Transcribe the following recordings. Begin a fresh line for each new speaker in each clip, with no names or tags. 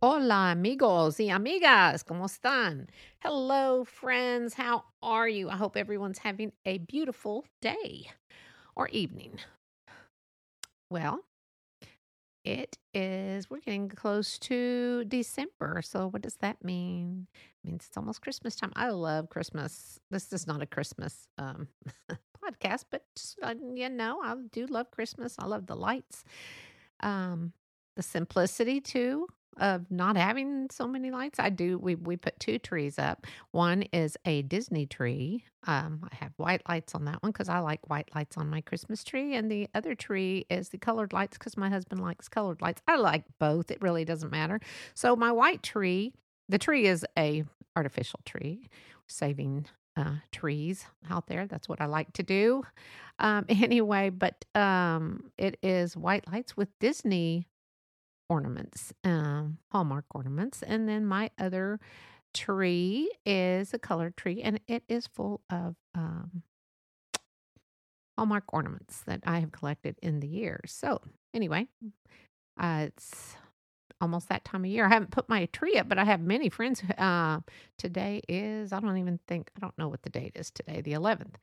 Hola, amigos y amigas. ¿Cómo están? Hello, friends. How are you? I hope everyone's having a beautiful day or evening. Well, it is, we're getting close to December. So, what does that mean? It means it's almost Christmas time. I love Christmas. This is not a Christmas um, podcast, but just, uh, you know, I do love Christmas. I love the lights, um, the simplicity too of not having so many lights. I do. We we put two trees up. One is a Disney tree. Um, I have white lights on that one because I like white lights on my Christmas tree, and the other tree is the colored lights because my husband likes colored lights. I like both. It really doesn't matter. So my white tree, the tree is a artificial tree, saving uh, trees out there. That's what I like to do. Um, anyway, but um, it is white lights with Disney ornaments, um, Hallmark ornaments. And then my other tree is a colored tree and it is full of um, Hallmark ornaments that I have collected in the years. So, anyway, uh, it's almost that time of year. I haven't put my tree up, but I have many friends. Uh, today is, I don't even think, I don't know what the date is today, the 11th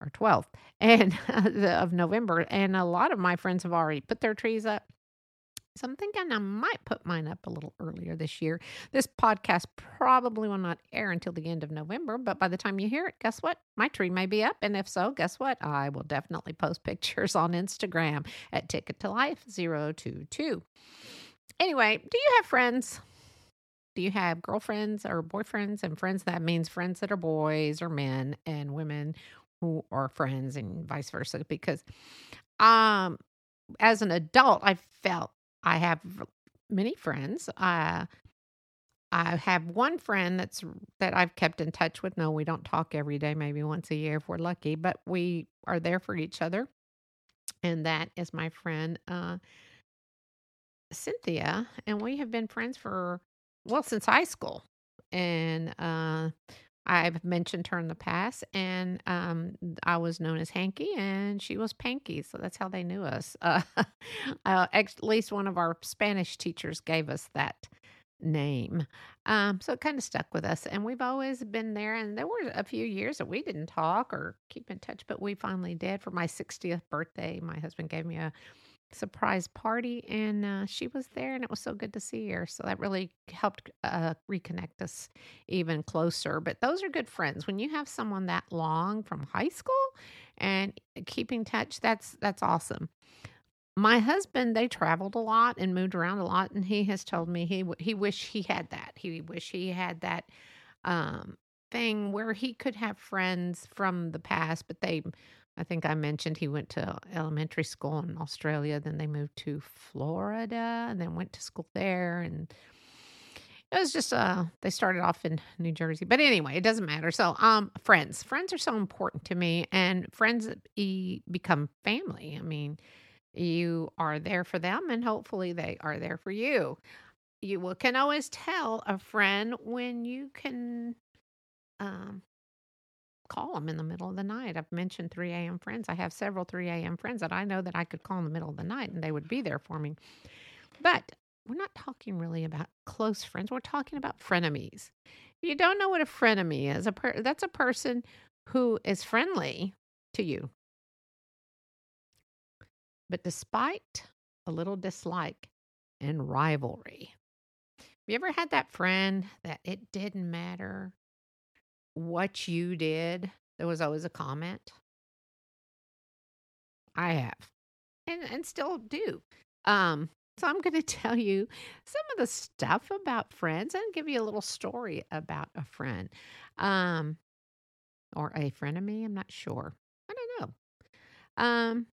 or 12th and of November. And a lot of my friends have already put their trees up. So I'm thinking I might put mine up a little earlier this year. This podcast probably will not air until the end of November, but by the time you hear it, guess what? My tree may be up. And if so, guess what? I will definitely post pictures on Instagram at Ticket to Life 022. Anyway, do you have friends? Do you have girlfriends or boyfriends and friends? That means friends that are boys or men and women who are friends and vice versa. Because um as an adult, I felt I have many friends. Uh, I have one friend that's that I've kept in touch with. No, we don't talk every day, maybe once a year if we're lucky, but we are there for each other. And that is my friend uh, Cynthia, and we have been friends for well since high school. And uh, I've mentioned her in the past, and um, I was known as Hanky, and she was Panky, so that's how they knew us. Uh, uh, at least one of our Spanish teachers gave us that name, um, so it kind of stuck with us, and we've always been there. And there were a few years that we didn't talk or keep in touch, but we finally did. For my 60th birthday, my husband gave me a surprise party and uh, she was there and it was so good to see her so that really helped uh, reconnect us even closer but those are good friends. When you have someone that long from high school and keeping touch that's that's awesome. My husband they traveled a lot and moved around a lot and he has told me he he wish he had that. He wish he had that um thing where he could have friends from the past but they I think I mentioned he went to elementary school in Australia, then they moved to Florida and then went to school there and it was just uh they started off in New Jersey. But anyway, it doesn't matter. So, um friends. Friends are so important to me and friends e- become family. I mean, you are there for them and hopefully they are there for you. You can always tell a friend when you can um call them in the middle of the night. I've mentioned 3 a.m. friends. I have several 3 a.m. friends that I know that I could call in the middle of the night and they would be there for me. But we're not talking really about close friends. We're talking about frenemies. If you don't know what a frenemy is, a per- that's a person who is friendly to you. But despite a little dislike and rivalry, have you ever had that friend that it didn't matter what you did, there was always a comment. I have, and and still do. Um, so I'm going to tell you some of the stuff about friends and give you a little story about a friend, um, or a friend of me. I'm not sure. I don't know. Um,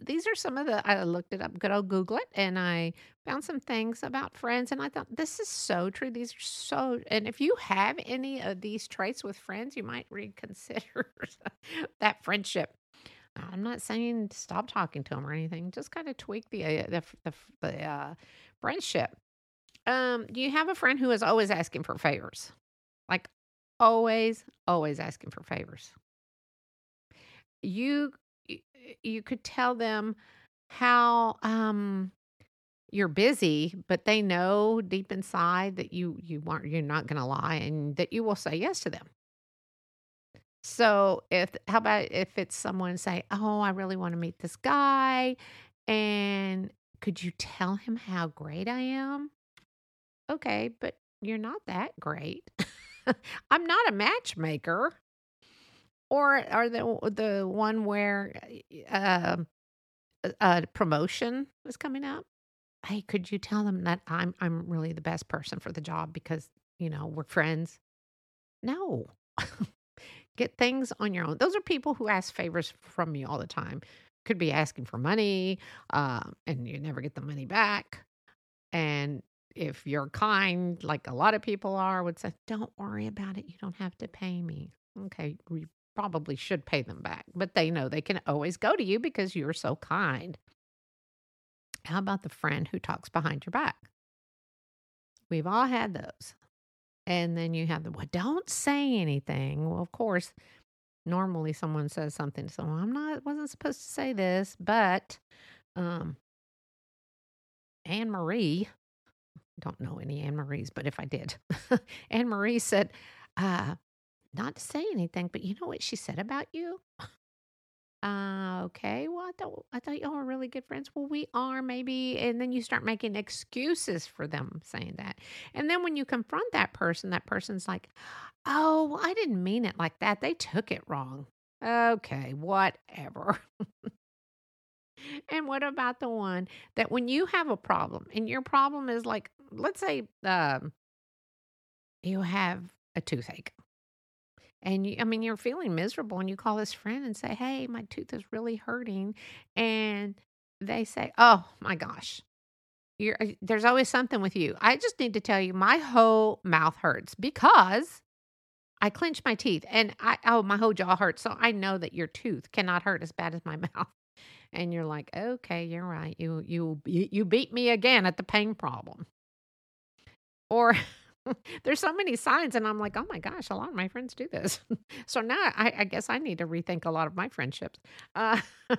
these are some of the I looked it up, good old Google it, and I found some things about friends, and I thought this is so true. These are so, and if you have any of these traits with friends, you might reconsider that friendship. I'm not saying stop talking to them or anything. Just kind of tweak the uh, the the, the uh, friendship. Um, do you have a friend who is always asking for favors? Like always, always asking for favors. You you could tell them how um you're busy, but they know deep inside that you you aren't you're not going to lie and that you will say yes to them. So if how about if it's someone say, "Oh, I really want to meet this guy and could you tell him how great I am?" Okay, but you're not that great. I'm not a matchmaker. Or are the the one where uh, a promotion was coming up? Hey, could you tell them that I'm I'm really the best person for the job because, you know, we're friends? No. Get things on your own. Those are people who ask favors from you all the time. Could be asking for money, um, and you never get the money back. And if you're kind, like a lot of people are, would say, Don't worry about it. You don't have to pay me. Okay, probably should pay them back, but they know they can always go to you because you're so kind. How about the friend who talks behind your back? We've all had those. And then you have the, well, don't say anything. Well, of course, normally someone says something, so I'm not, wasn't supposed to say this, but um, Anne Marie, don't know any Anne Marie's, but if I did, Anne Marie said, uh, not to say anything, but you know what she said about you? Uh, okay. Well, I thought I thought y'all were really good friends. Well, we are maybe, and then you start making excuses for them saying that. And then when you confront that person, that person's like, "Oh, well, I didn't mean it like that. They took it wrong." Okay, whatever. and what about the one that when you have a problem and your problem is like, let's say, um, you have a toothache and you, I mean, you're feeling miserable, and you call this friend and say, "Hey, my tooth is really hurting," and they say, "Oh my gosh, you're uh, there's always something with you." I just need to tell you, my whole mouth hurts because I clench my teeth, and I oh my whole jaw hurts. So I know that your tooth cannot hurt as bad as my mouth. And you're like, "Okay, you're right. You you you beat me again at the pain problem." Or There's so many signs, and I'm like, oh my gosh, a lot of my friends do this. so now I, I guess I need to rethink a lot of my friendships. Uh,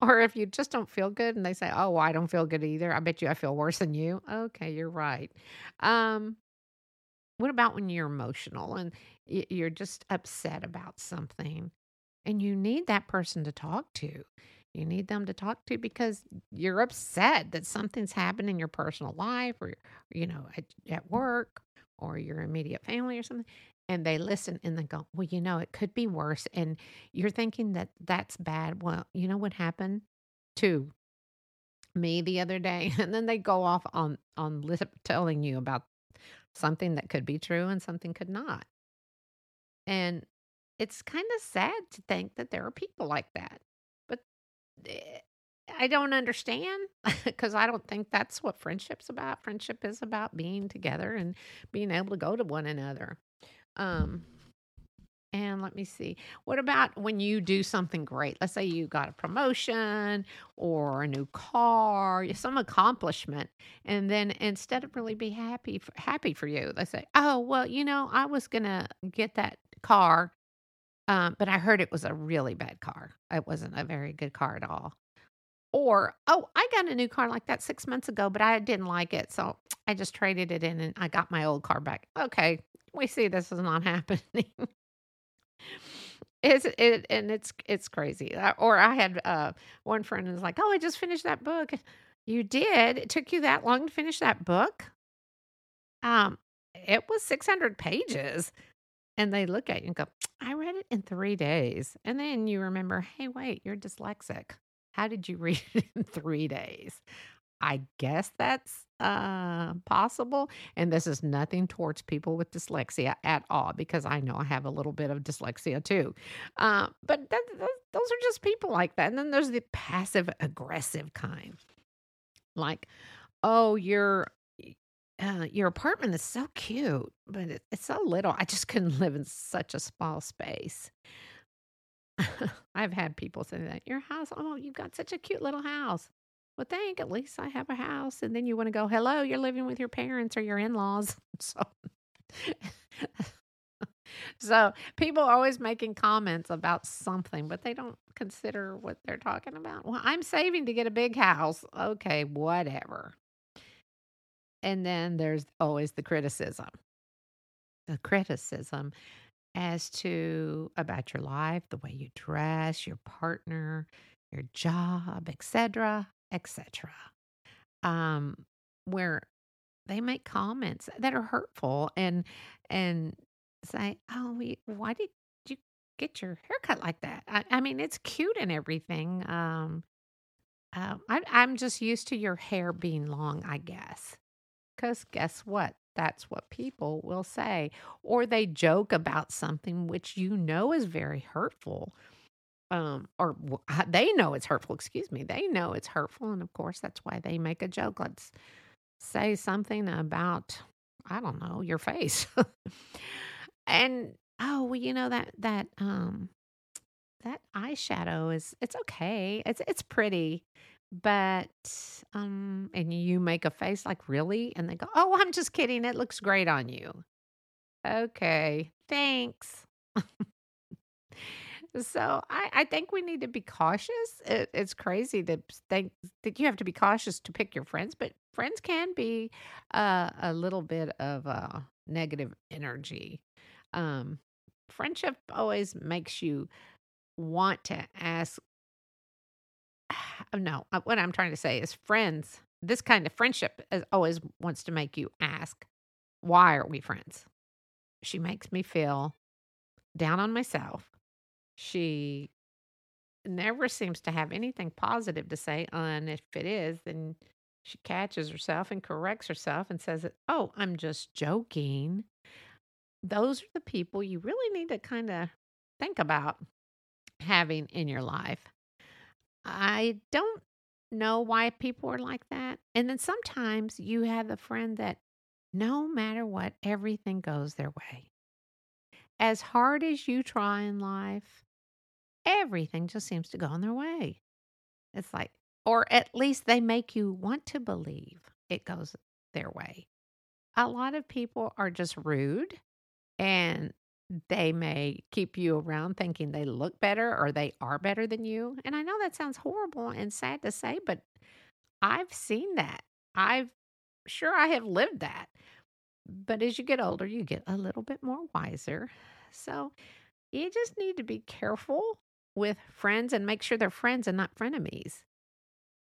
or if you just don't feel good and they say, oh, well, I don't feel good either. I bet you I feel worse than you. Okay, you're right. Um, what about when you're emotional and you're just upset about something and you need that person to talk to? You need them to talk to because you're upset that something's happened in your personal life or you know at, at work or your immediate family or something and they listen and they go well you know it could be worse and you're thinking that that's bad. Well you know what happened to me the other day? And then they go off on on lip telling you about something that could be true and something could not. And it's kind of sad to think that there are people like that I don't understand because I don't think that's what friendship's about. Friendship is about being together and being able to go to one another. Um, and let me see. What about when you do something great? Let's say you got a promotion or a new car, some accomplishment, and then instead of really be happy happy for you, they say, "Oh, well, you know, I was gonna get that car um, but I heard it was a really bad car. It wasn't a very good car at all. Or, oh, I got a new car like that six months ago, but I didn't like it. So I just traded it in and I got my old car back. Okay, we see this is not happening. Is it and it's it's crazy. Uh, or I had uh, one friend was like, "Oh, I just finished that book." You did? It took you that long to finish that book? Um, it was 600 pages. And they look at you and go, I read it in three days. And then you remember, hey, wait, you're dyslexic. How did you read it in three days? I guess that's uh, possible. And this is nothing towards people with dyslexia at all, because I know I have a little bit of dyslexia too. Uh, but those are just people like that. And then there's the passive aggressive kind. Like, oh, you're uh, your apartment is so cute, but it, it's so little. I just couldn't live in such a small space. I've had people say that your house, oh, you've got such a cute little house. Well, thank at least I have a house. And then you want to go, hello, you're living with your parents or your in laws. So, so people always making comments about something, but they don't consider what they're talking about. Well, I'm saving to get a big house. Okay, whatever. And then there's always the criticism. The criticism as to about your life, the way you dress, your partner, your job, etc., etc. Um, where they make comments that are hurtful and and say, "Oh, we, why did you get your haircut like that?" I, I mean, it's cute and everything. Um, uh, I, I'm just used to your hair being long, I guess. Because guess what? That's what people will say. Or they joke about something which you know is very hurtful. Um, or they know it's hurtful, excuse me. They know it's hurtful. And of course, that's why they make a joke. Let's say something about, I don't know, your face. and oh, well, you know, that, that, um, that eyeshadow is it's okay. It's it's pretty. But, um, and you make a face like, "Really?" And they go, "Oh, I'm just kidding. It looks great on you." Okay, thanks. So I, I think we need to be cautious. It, it's crazy to think that you have to be cautious to pick your friends, but friends can be uh, a little bit of a negative energy. Um, friendship always makes you want to ask no, uh, what I'm trying to say is friends, this kind of friendship is, always wants to make you ask, why are we friends? She makes me feel down on myself. She never seems to have anything positive to say. And if it is, then she catches herself and corrects herself and says, Oh, I'm just joking. Those are the people you really need to kind of think about having in your life. I don't know why people are like that. And then sometimes you have a friend that no matter what, everything goes their way. As hard as you try in life, everything just seems to go on their way. It's like, or at least they make you want to believe it goes their way. A lot of people are just rude and they may keep you around thinking they look better or they are better than you. And I know that sounds horrible and sad to say, but I've seen that. I've sure I have lived that. But as you get older, you get a little bit more wiser. So you just need to be careful with friends and make sure they're friends and not frenemies.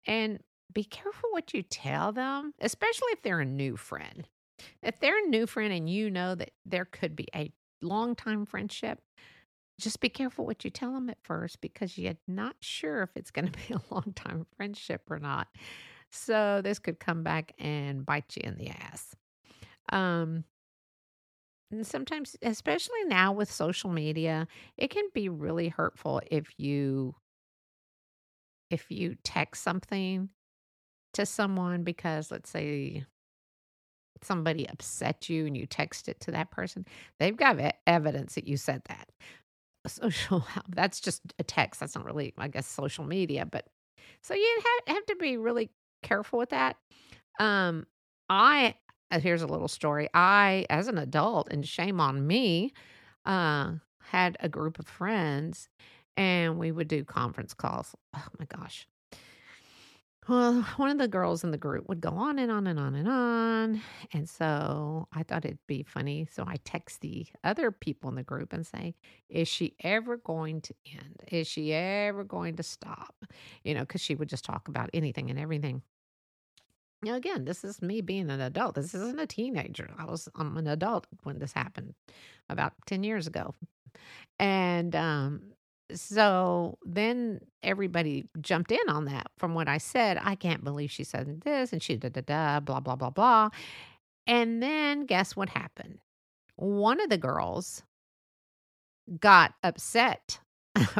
And be careful what you tell them, especially if they're a new friend. If they're a new friend and you know that there could be a long time friendship, just be careful what you tell them at first because you're not sure if it's going to be a long time friendship or not. So this could come back and bite you in the ass. Um, and sometimes, especially now with social media, it can be really hurtful if you if you text something to someone because let's say somebody upset you and you text it to that person, they've got evidence that you said that. Social, that's just a text. That's not really, I guess, social media. But so you have, have to be really careful with that. Um, I, uh, here's a little story. I, as an adult, and shame on me, uh, had a group of friends and we would do conference calls. Oh my gosh. Well, one of the girls in the group would go on and on and on and on. And so I thought it'd be funny. So I text the other people in the group and say, Is she ever going to end? Is she ever going to stop? You know, because she would just talk about anything and everything. Now, again, this is me being an adult. This isn't a teenager. I was I'm an adult when this happened about 10 years ago. And um, so then everybody jumped in on that from what I said. I can't believe she said this and she da da da, blah, blah, blah, blah. And then guess what happened? One of the girls got upset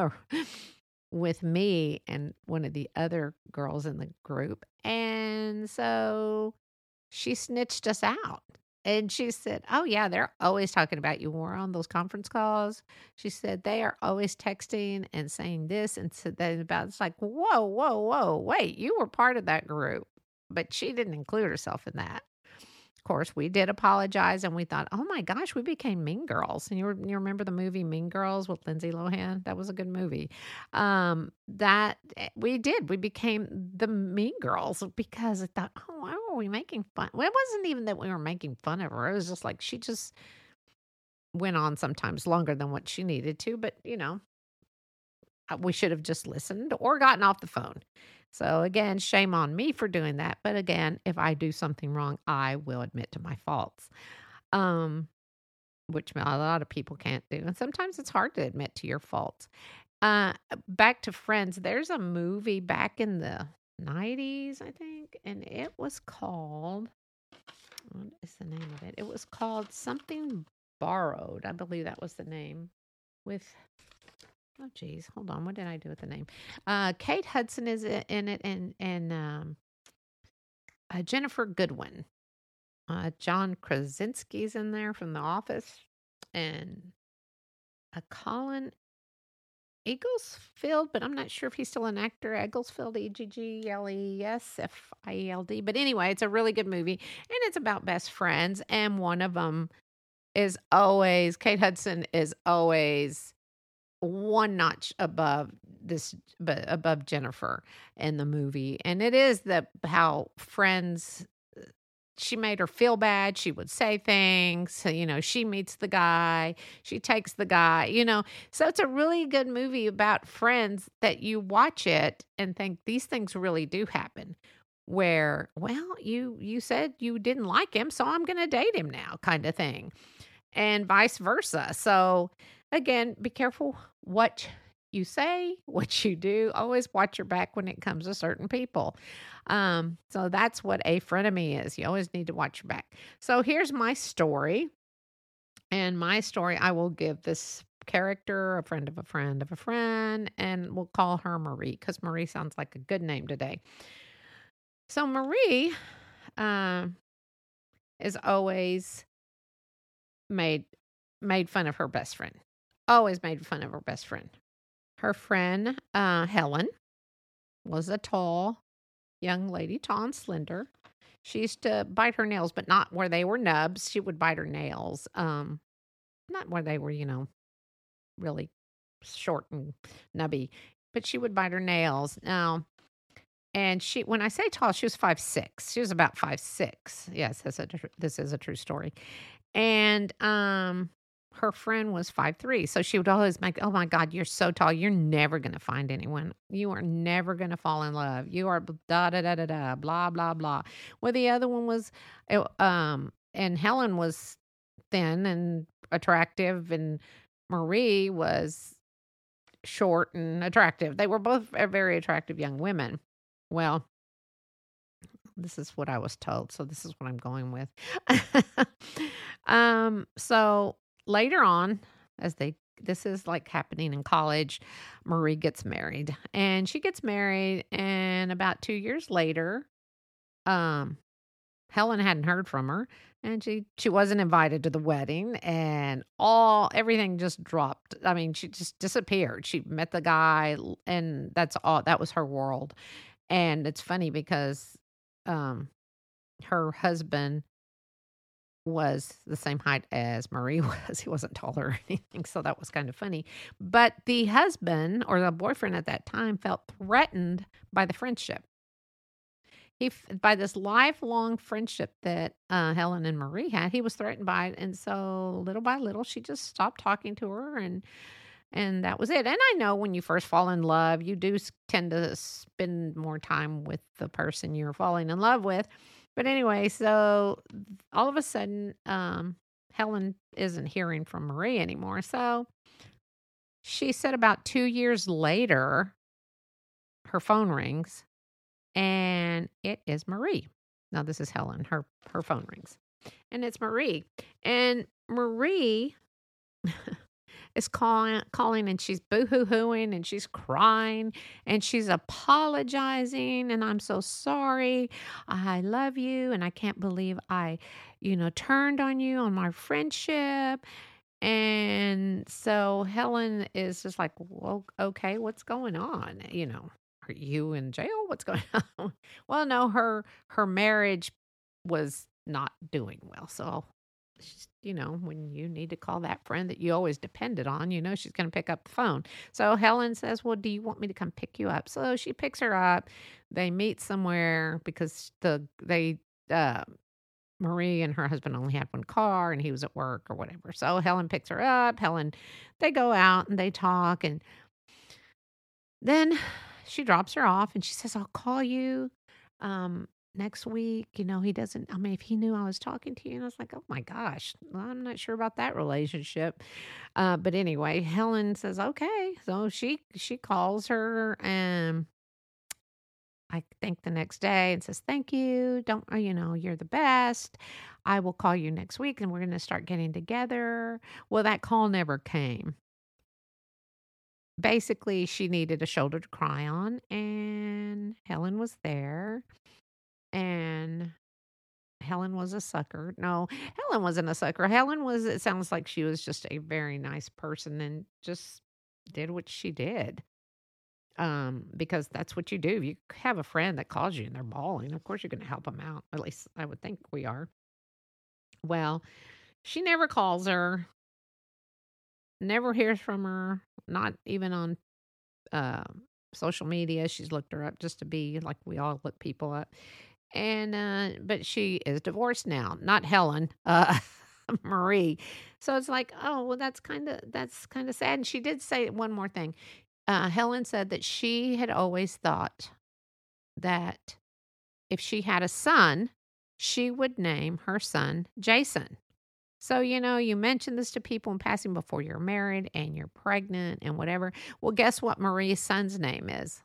with me and one of the other girls in the group. And so she snitched us out. And she said, Oh, yeah, they're always talking about you. We're on those conference calls. She said, They are always texting and saying this and said that about it's like, Whoa, whoa, whoa, wait, you were part of that group. But she didn't include herself in that course, we did apologize and we thought, oh my gosh, we became mean girls. And you, you remember the movie Mean Girls with Lindsay Lohan? That was a good movie. Um, that eh, we did. We became the mean girls because I thought, oh, why were we making fun? Well, it wasn't even that we were making fun of her. It was just like she just went on sometimes longer than what she needed to. But, you know, uh, we should have just listened or gotten off the phone. So, again, shame on me for doing that. But again, if I do something wrong, I will admit to my faults, um, which a lot of people can't do. And sometimes it's hard to admit to your faults. Uh, back to Friends, there's a movie back in the 90s, I think, and it was called, what is the name of it? It was called Something Borrowed. I believe that was the name with Oh, geez. Hold on. What did I do with the name? Uh, Kate Hudson is in it, and and um, uh, Ginnifer Goodwin. Uh, John Krasinski's in there from The Office, and uh, Colin Egglesfield, but I'm not sure if he's still an actor. Egglesfield, E G G L E S F I E L D. But anyway, it's a really good movie, and it's about best friends, and one of them is always Kate Hudson is always one notch above this but above Ginnifer in the movie and it is the how friends uh, she made her feel bad she would say things you know she meets the guy she takes the guy you know so it's a really good movie about friends that you watch it and think these things really do happen where well you you said you didn't like him so i'm going to date him now kind of thing and vice versa so again, be careful what you say, what you do. Always watch your back when it comes to certain people. Um, so that's what a frenemy is. You always need to watch your back. So here's my story. And my story, I will give this character a friend of a friend of a friend, and we'll call her Marie because Marie sounds like a good name today. So Marie uh, is always made made fun of her best friend always made fun of her best friend. Her friend, uh, Helen, was a tall young lady, tall and slender. She used to bite her nails, but not where they were nubs. She would bite her nails, um, not where they were, you know, really short and nubby, but she would bite her nails. Now, and she, when I say tall, she was five six. She was about five six. Yes, a, this is a true story. And um, her friend was five three, so she would always make, "Oh my God, you're so tall. You're never gonna find anyone. You are never gonna fall in love. You are da da da da da blah blah blah." Well, the other one was, um, and Helen was thin and attractive, and Marie was short and attractive. They were both very attractive young women. Well, this is what I was told, so this is what I'm going with. um, so later on, as they this is like happening in college, Marie gets married. And she gets married and about 2 years later, um Helen hadn't heard from her and she she wasn't invited to the wedding and all everything just dropped. I mean, she just disappeared. She met the guy and that's all that was her world. And it's funny because um her husband was the same height as Marie was. He wasn't taller or anything, so that was kind of funny. But the husband or the boyfriend at that time felt threatened by the friendship. He by this lifelong friendship that uh, Helen and Marie had, he was threatened by it, and so little by little, she just stopped talking to her, and and that was it. And I know when you first fall in love, you do tend to spend more time with the person you're falling in love with but anyway, so all of a sudden, um, Helen isn't hearing from Marie anymore. So she said about two years later, her phone rings and it is Marie. Now, this is Helen. Her, her phone rings and it's Marie. And Marie is calling, calling and she's boo hoo hooing and she's crying and she's apologizing. And I'm so sorry. I love you. And I can't believe I, you know, turned on you on my friendship. And so Helen is just like, well, okay, what's going on? You know, are you in jail? What's going on? well, no, her her marriage was not doing well. So you know, when you need to call that friend that you always depended on, you know, she's going to pick up the phone. So Helen says, Well, do you want me to come pick you up? So she picks her up. They meet somewhere because the, they, uh, Marie and her husband only had one car and he was at work or whatever. So Helen picks her up. Helen, they go out and they talk. And then she drops her off and she says, I'll call you um, next week. You know, he doesn't, I mean, if he knew I was talking to you, and I was like, oh my gosh, I'm not sure about that relationship. Uh, but anyway, Helen says, okay. So she, she calls her and I think the next day and says, thank you. Don't, uh, you know, you're the best. I will call you next week and we're going to start getting together. Well, that call never came. Basically, she needed a shoulder to cry on, and Helen was there and Helen was a sucker. No, Helen wasn't a sucker. Helen was, it sounds like she was just a very nice person and just did what she did. Um, because that's what you do. You have a friend that calls you and they're bawling. Of course, you're going to help them out. At least I would think we are. Well, she never calls her, never hears from her, not even on uh, social media. She's looked her up just to be like we all look people up and uh, but she is divorced now, not Helen, uh, Marie. So it's like, oh well, that's kind of that's kind of sad. And she did say one more thing. Uh, Helen said that she had always thought that if she had a son, she would name her son Jason. So, you know, you mention this to people in passing before you're married and you're pregnant and whatever. Well, guess what Marie's son's name is?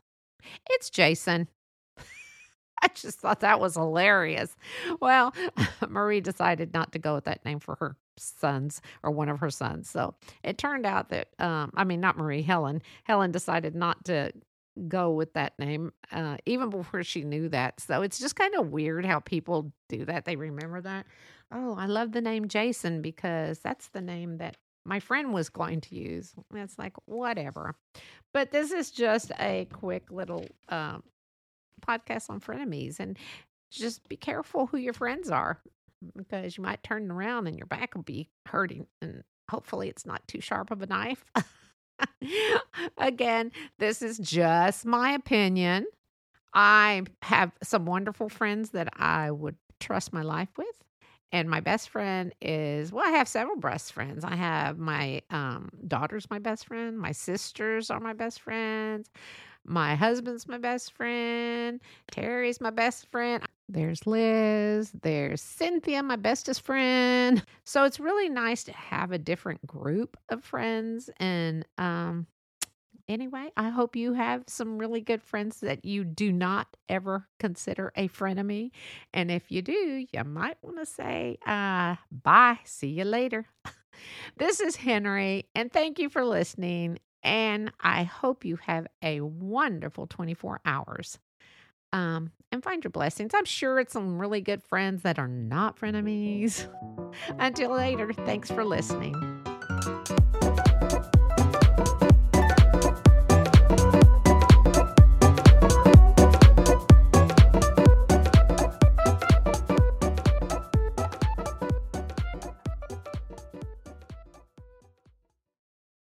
It's Jason. I just thought that was hilarious. Well, Marie decided not to go with that name for her sons or one of her sons. So it turned out that, um, I mean, not Marie, Helen. Helen decided not to go with that name uh, even before she knew that. So it's just kind of weird how people do that. They remember that. Oh, I love the name Jason because that's the name that my friend was going to use. It's like, whatever. But this is just a quick little um, podcast on frenemies and just be careful who your friends are because you might turn around and your back will be hurting and hopefully it's not too sharp of a knife. Again, this is just my opinion. I have some wonderful friends that I would trust my life with. And my best friend is, well, I have several best friends. I have my um, daughter's my best friend. My sisters are my best friends. My husband's my best friend. Terry's my best friend. There's Liz. There's Cynthia, my bestest friend. So it's really nice to have a different group of friends. And um, anyway, I hope you have some really good friends that you do not ever consider a frenemy. And if you do, you might want to say, uh, bye. See you later. this is Henrie, and thank you for listening. And I hope you have a wonderful 24 hours. Um, and find your blessings. I'm sure it's some really good friends that are not frenemies. Until later, thanks for listening.